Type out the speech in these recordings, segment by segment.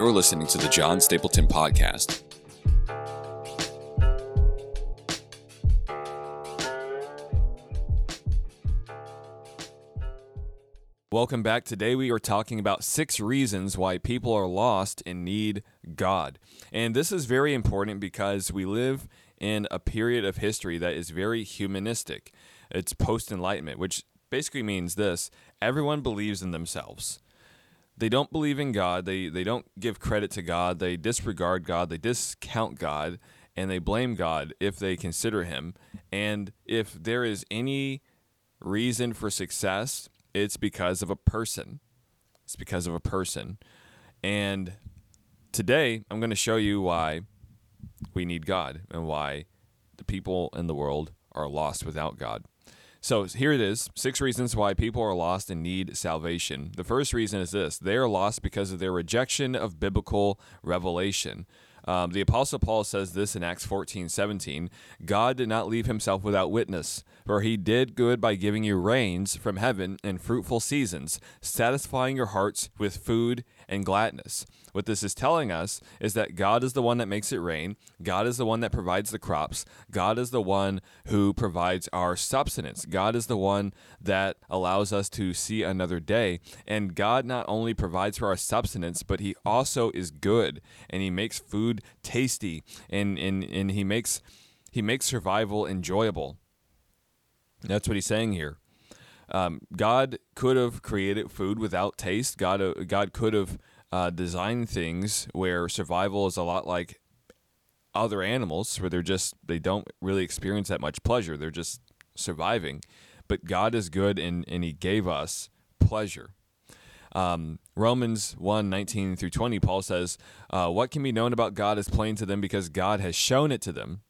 You're listening to the John Stapleton Podcast. Welcome back. Today we are talking about six reasons why people are lost and need God. And this is very important because we live in a period of history that is very humanistic. It's post enlightenment, which basically means this everyone believes in themselves they don't believe in God. They they don't give credit to God. They disregard God. They discount God, and they blame God if they consider Him. And if there is any reason for success, it's because of a person. It's because of a person. And today, I'm going to show you why we need God and why the people in the world are lost without God. So here it is six reasons why people are lost and need salvation. The first reason is this they are lost because of their rejection of biblical revelation. Um, the Apostle Paul says this in Acts 14 17 God did not leave himself without witness, for he did good by giving you rains from heaven and fruitful seasons, satisfying your hearts with food and gladness. What this is telling us is that God is the one that makes it rain, God is the one that provides the crops, God is the one who provides our substance, God is the one that allows us to see another day. And God not only provides for our substance, but He also is good and He makes food tasty and, and, and He makes He makes survival enjoyable. That's what he's saying here. Um, God could have created food without taste. God, uh, God could have uh, designed things where survival is a lot like other animals, where they're just they don't really experience that much pleasure. They're just surviving. But God is good, and and He gave us pleasure. Um, Romans 1 19 through 20, Paul says, uh, What can be known about God is plain to them because God has shown it to them.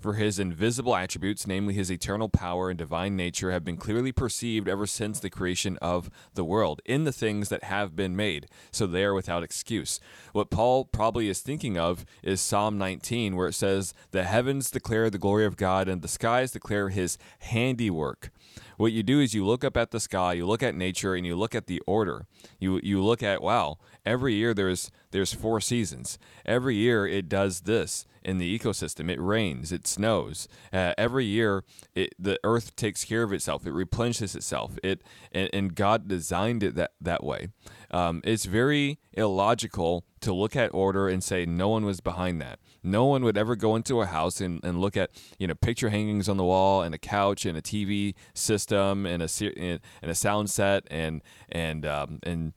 For his invisible attributes, namely his eternal power and divine nature, have been clearly perceived ever since the creation of the world in the things that have been made, so they are without excuse. What Paul probably is thinking of is Psalm 19, where it says, The heavens declare the glory of God, and the skies declare his handiwork what you do is you look up at the sky, you look at nature, and you look at the order. You you look at wow, every year there's there's four seasons. Every year it does this in the ecosystem. It rains, it snows. Uh, every year it, the earth takes care of itself. It replenishes itself. It and, and God designed it that that way. Um, it's very illogical to look at order and say no one was behind that. No one would ever go into a house and, and look at you know picture hangings on the wall and a couch and a TV system and a and a sound set and and um, and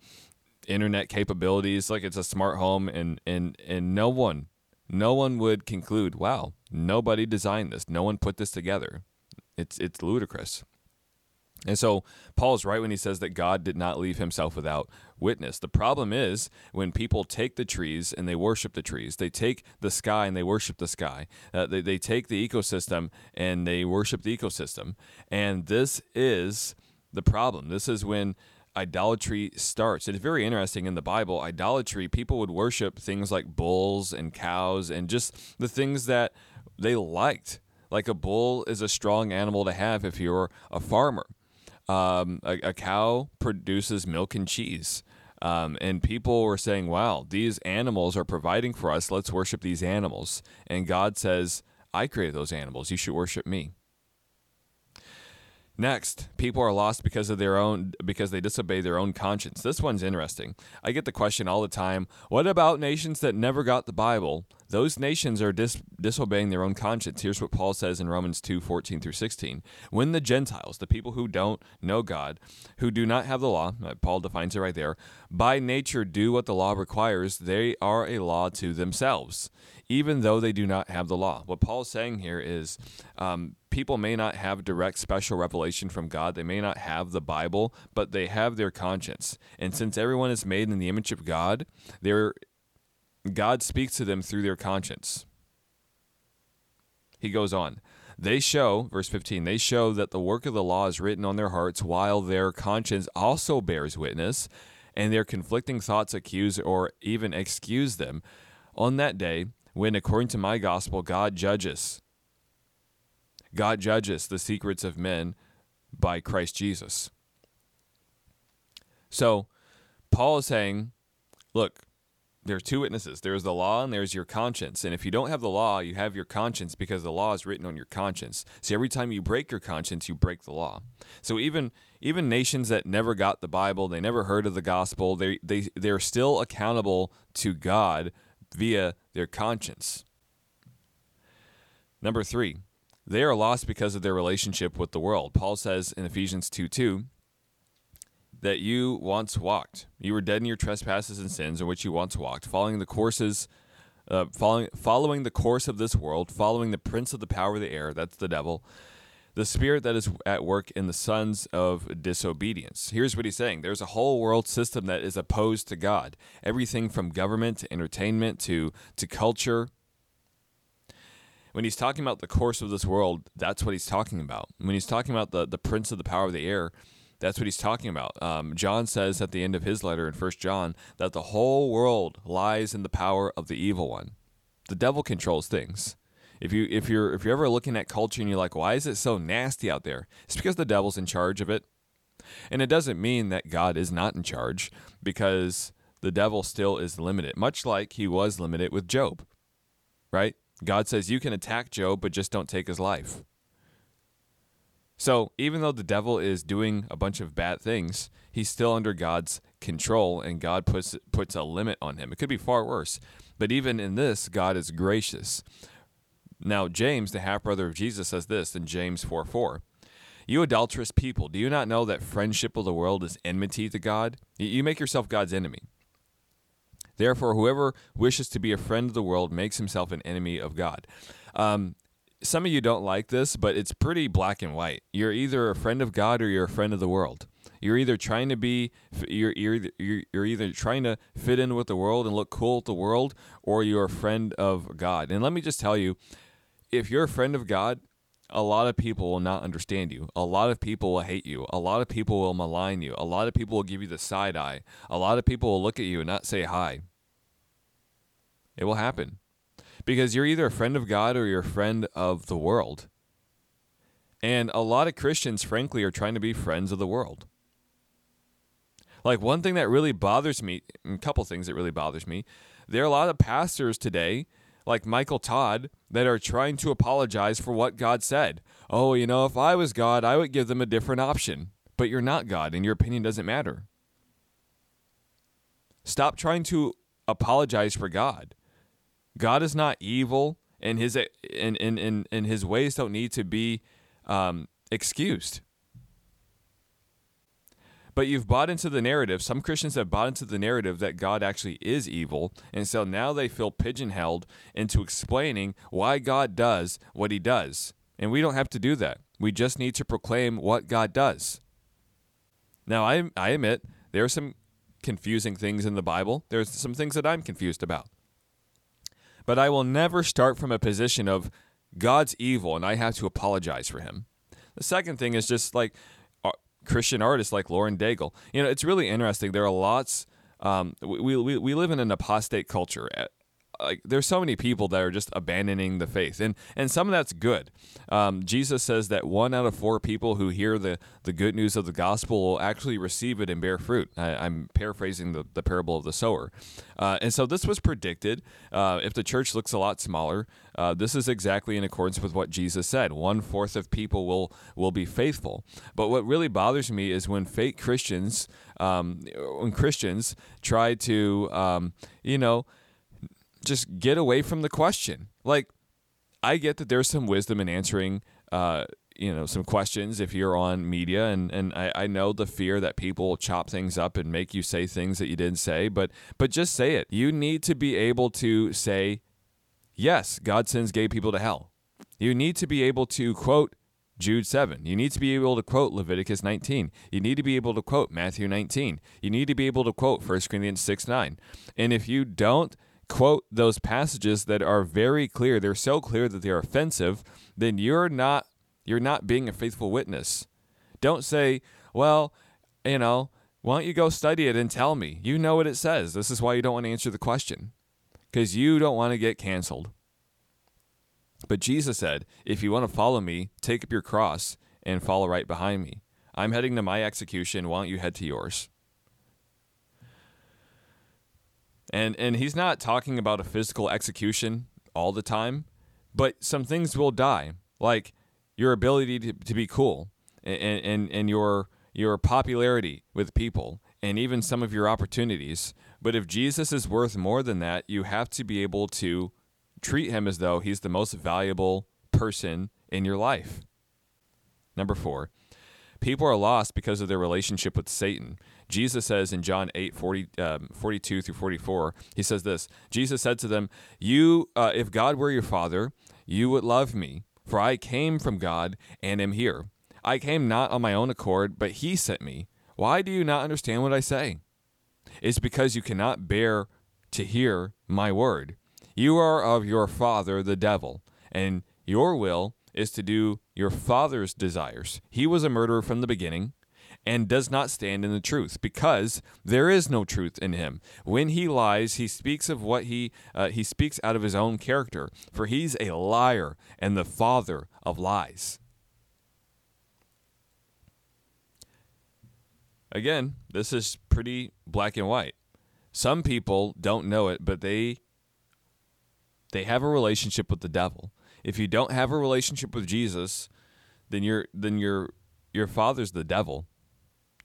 internet capabilities like it's a smart home and and and no one no one would conclude wow nobody designed this no one put this together it's it's ludicrous and so Paul's right when he says that God did not leave himself without witness. The problem is when people take the trees and they worship the trees, they take the sky and they worship the sky, uh, they, they take the ecosystem and they worship the ecosystem. And this is the problem. This is when idolatry starts. It's very interesting in the Bible. Idolatry, people would worship things like bulls and cows and just the things that they liked. Like a bull is a strong animal to have if you're a farmer. Um, a, a, cow produces milk and cheese. Um, and people were saying, wow, these animals are providing for us. Let's worship these animals. And God says, I created those animals. You should worship me. Next, people are lost because of their own because they disobey their own conscience. This one's interesting. I get the question all the time, what about nations that never got the Bible? Those nations are dis- disobeying their own conscience. Here's what Paul says in Romans 2 14 through 16. When the Gentiles, the people who don't know God, who do not have the law, uh, Paul defines it right there, by nature do what the law requires, they are a law to themselves, even though they do not have the law. What Paul's saying here is um, people may not have direct special revelation from God, they may not have the Bible, but they have their conscience. And since everyone is made in the image of God, God speaks to them through their conscience. He goes on. They show, verse 15, they show that the work of the law is written on their hearts while their conscience also bears witness, and their conflicting thoughts accuse or even excuse them. On that day, when according to my gospel, God judges, God judges the secrets of men by Christ Jesus. So, Paul is saying, look, there's two witnesses. There's the law and there's your conscience. And if you don't have the law, you have your conscience because the law is written on your conscience. See, every time you break your conscience, you break the law. So even even nations that never got the Bible, they never heard of the gospel, they they they're still accountable to God via their conscience. Number 3. They are lost because of their relationship with the world. Paul says in Ephesians 2 2 that you once walked. You were dead in your trespasses and sins in which you once walked, following the courses, uh, following following the course of this world, following the prince of the power of the air. That's the devil. The spirit that is at work in the sons of disobedience. Here's what he's saying there's a whole world system that is opposed to God. Everything from government to entertainment to, to culture. When he's talking about the course of this world, that's what he's talking about. When he's talking about the, the prince of the power of the air, that's what he's talking about. Um, John says at the end of his letter in First John that the whole world lies in the power of the evil one. The devil controls things. If you if you're if you're ever looking at culture and you're like, why is it so nasty out there? It's because the devil's in charge of it. And it doesn't mean that God is not in charge because the devil still is limited, much like he was limited with Job. Right? God says you can attack Job, but just don't take his life. So even though the devil is doing a bunch of bad things, he's still under God's control, and God puts puts a limit on him. It could be far worse, but even in this, God is gracious. Now James, the half brother of Jesus, says this in James four four. You adulterous people, do you not know that friendship of the world is enmity to God? You make yourself God's enemy. Therefore, whoever wishes to be a friend of the world makes himself an enemy of God. Um, some of you don't like this, but it's pretty black and white. You're either a friend of God or you're a friend of the world. You're either trying to be you're you're you're either trying to fit in with the world and look cool with the world or you're a friend of God. And let me just tell you, if you're a friend of God, a lot of people will not understand you. A lot of people will hate you. A lot of people will malign you. A lot of people will give you the side eye. A lot of people will look at you and not say hi. It will happen because you're either a friend of God or you're a friend of the world. And a lot of Christians, frankly, are trying to be friends of the world. Like one thing that really bothers me, a couple things that really bothers me, there are a lot of pastors today, like Michael Todd, that are trying to apologize for what God said. Oh, you know, if I was God, I would give them a different option. But you're not God, and your opinion doesn't matter. Stop trying to apologize for God. God is not evil, and his and and, and, and his ways don't need to be um, excused. But you've bought into the narrative. Some Christians have bought into the narrative that God actually is evil, and so now they feel pigeonholed into explaining why God does what He does. And we don't have to do that. We just need to proclaim what God does. Now, I I admit there are some confusing things in the Bible. There's some things that I'm confused about. But I will never start from a position of God's evil and I have to apologize for him. The second thing is just like Christian artists like Lauren Daigle. You know, it's really interesting. There are lots. Um, we, we, we live in an apostate culture like there's so many people that are just abandoning the faith and and some of that's good. Um, jesus says that one out of four people who hear the the good news of the gospel will actually receive it and bear fruit. I, am paraphrasing the, the parable of the sower. Uh, and so this was predicted. Uh, if the church looks a lot smaller uh, this is exactly in accordance with what jesus said. One fourth of people will will be faithful. But what really bothers me is when fake christians um, when christians try to um, you know just get away from the question. Like, I get that there's some wisdom in answering, uh, you know, some questions if you're on media, and and I, I know the fear that people chop things up and make you say things that you didn't say, but but just say it. You need to be able to say, yes, God sends gay people to hell. You need to be able to quote Jude 7. You need to be able to quote Leviticus 19. You need to be able to quote Matthew 19. You need to be able to quote 1 Corinthians 6 9. And if you don't, quote those passages that are very clear, they're so clear that they're offensive, then you're not you're not being a faithful witness. Don't say, "Well, you know, why don't you go study it and tell me? You know what it says. This is why you don't want to answer the question." Cuz you don't want to get canceled. But Jesus said, "If you want to follow me, take up your cross and follow right behind me." I'm heading to my execution. Why don't you head to yours? And and he's not talking about a physical execution all the time, but some things will die, like your ability to, to be cool and, and, and your your popularity with people and even some of your opportunities. But if Jesus is worth more than that, you have to be able to treat him as though he's the most valuable person in your life. Number four, people are lost because of their relationship with Satan. Jesus says in John 8, 40, um, 42 through 44, he says this Jesus said to them, you, uh, If God were your father, you would love me, for I came from God and am here. I came not on my own accord, but he sent me. Why do you not understand what I say? It's because you cannot bear to hear my word. You are of your father, the devil, and your will is to do your father's desires. He was a murderer from the beginning and does not stand in the truth because there is no truth in him. When he lies, he speaks of what he uh, he speaks out of his own character, for he's a liar and the father of lies. Again, this is pretty black and white. Some people don't know it, but they they have a relationship with the devil. If you don't have a relationship with Jesus, then your then your your father's the devil,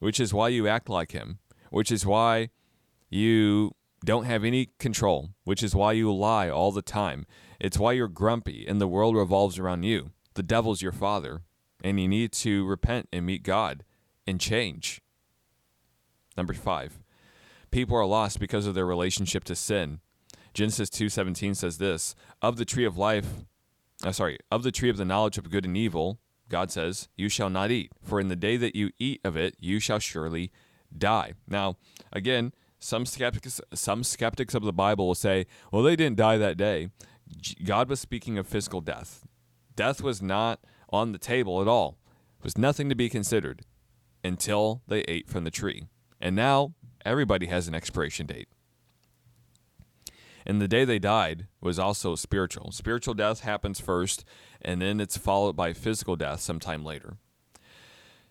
which is why you act like him, which is why you don't have any control, which is why you lie all the time. It's why you're grumpy and the world revolves around you. The devil's your father, and you need to repent and meet God and change. Number 5. People are lost because of their relationship to sin. Genesis 2:17 says this, "Of the tree of life, uh, sorry, of the tree of the knowledge of good and evil, God says, you shall not eat, for in the day that you eat of it, you shall surely die." Now, again, some skeptics some skeptics of the Bible will say, "Well, they didn't die that day." God was speaking of physical death. Death was not on the table at all. It was nothing to be considered until they ate from the tree. And now everybody has an expiration date. And the day they died was also spiritual. Spiritual death happens first, and then it's followed by physical death sometime later.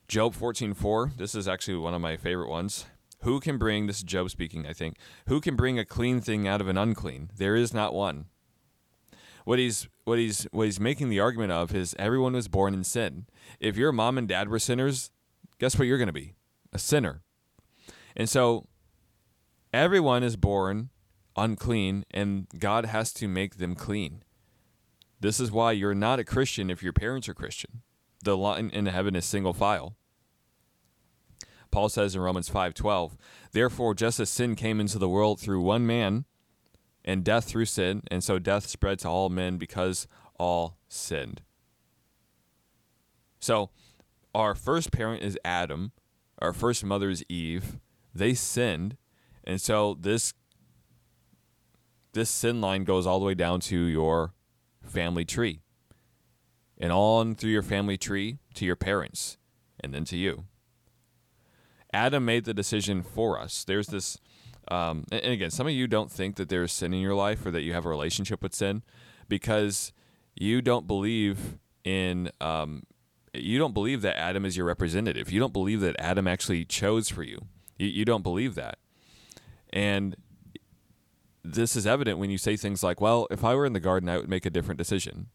Job 14:4, this is actually one of my favorite ones. Who can bring this is Job speaking, I think. Who can bring a clean thing out of an unclean? There is not one. What he's what he's what he's making the argument of is everyone was born in sin. If your mom and dad were sinners, guess what you're going to be? A sinner. And so everyone is born unclean, and God has to make them clean. This is why you're not a Christian if your parents are Christian. The line in heaven is single file. Paul says in Romans 5:12, "Therefore just as sin came into the world through one man, and death through sin, and so death spread to all men because all sinned." So, our first parent is Adam, our first mother is Eve. They sinned, and so this this sin line goes all the way down to your family tree and on through your family tree to your parents and then to you. Adam made the decision for us. There's this, um, and again, some of you don't think that there's sin in your life or that you have a relationship with sin because you don't believe in, um, you don't believe that Adam is your representative. You don't believe that Adam actually chose for you. You, you don't believe that. And this is evident when you say things like, well, if I were in the garden, I would make a different decision.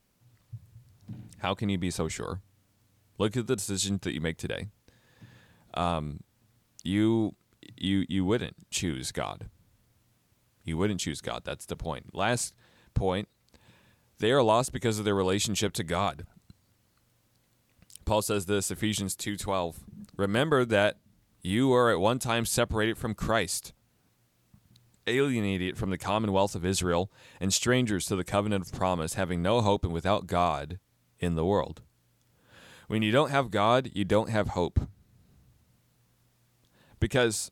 How can you be so sure? Look at the decisions that you make today. Um, you you you wouldn't choose God. You wouldn't choose God. That's the point. Last point, they are lost because of their relationship to God. Paul says this, Ephesians 2:12. Remember that you are at one time separated from Christ alienated from the commonwealth of Israel, and strangers to the covenant of promise, having no hope and without God in the world. When you don't have God, you don't have hope. Because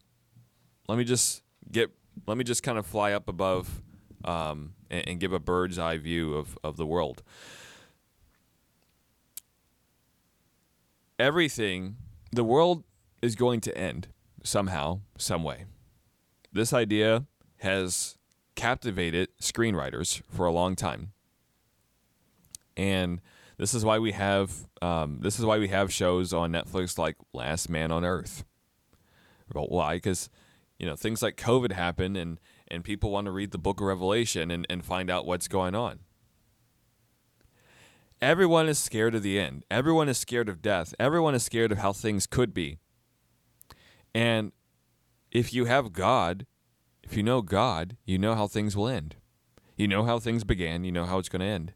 let me just get let me just kind of fly up above um, and, and give a bird's eye view of, of the world. Everything, the world is going to end somehow, some way. This idea has captivated screenwriters for a long time. And this is why we have um, this is why we have shows on Netflix like Last Man on Earth. Well, why? Because you know things like COVID happen, and and people want to read the book of Revelation and, and find out what's going on. Everyone is scared of the end. Everyone is scared of death. Everyone is scared of how things could be. And if you have God, if you know God, you know how things will end. You know how things began, you know how it's going to end.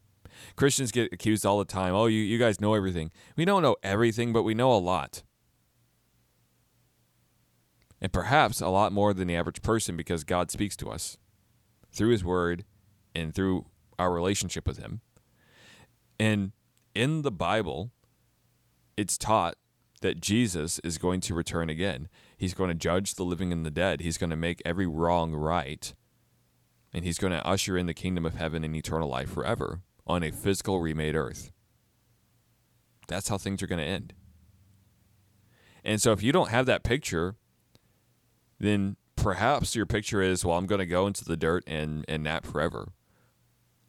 Christians get accused all the time. Oh, you, you guys know everything. We don't know everything, but we know a lot. And perhaps a lot more than the average person because God speaks to us through His Word and through our relationship with Him. And in the Bible, it's taught that Jesus is going to return again. He's going to judge the living and the dead. He's going to make every wrong right. And he's going to usher in the kingdom of heaven and eternal life forever on a physical remade earth. That's how things are going to end. And so if you don't have that picture, then perhaps your picture is, well, I'm going to go into the dirt and, and nap forever.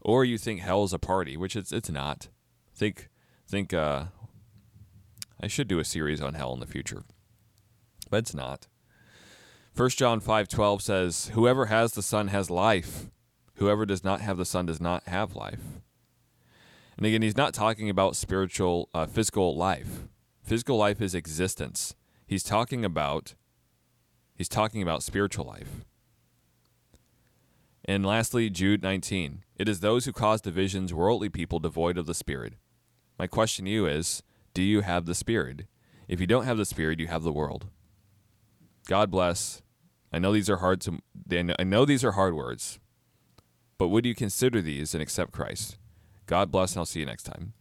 Or you think hell is a party, which it's it's not. Think think uh I should do a series on hell in the future. But it's not. 1 John 5:12 says, "Whoever has the Son has life. Whoever does not have the Son does not have life." And again, he's not talking about spiritual, uh, physical life. Physical life is existence. He's talking about he's talking about spiritual life. And lastly, Jude 19. It is those who cause divisions, worldly people devoid of the Spirit. My question to you is Do you have the Spirit? If you don't have the Spirit, you have the world. God bless. I know these are hard to. I know these are hard words, but would you consider these and accept Christ? God bless, and I'll see you next time.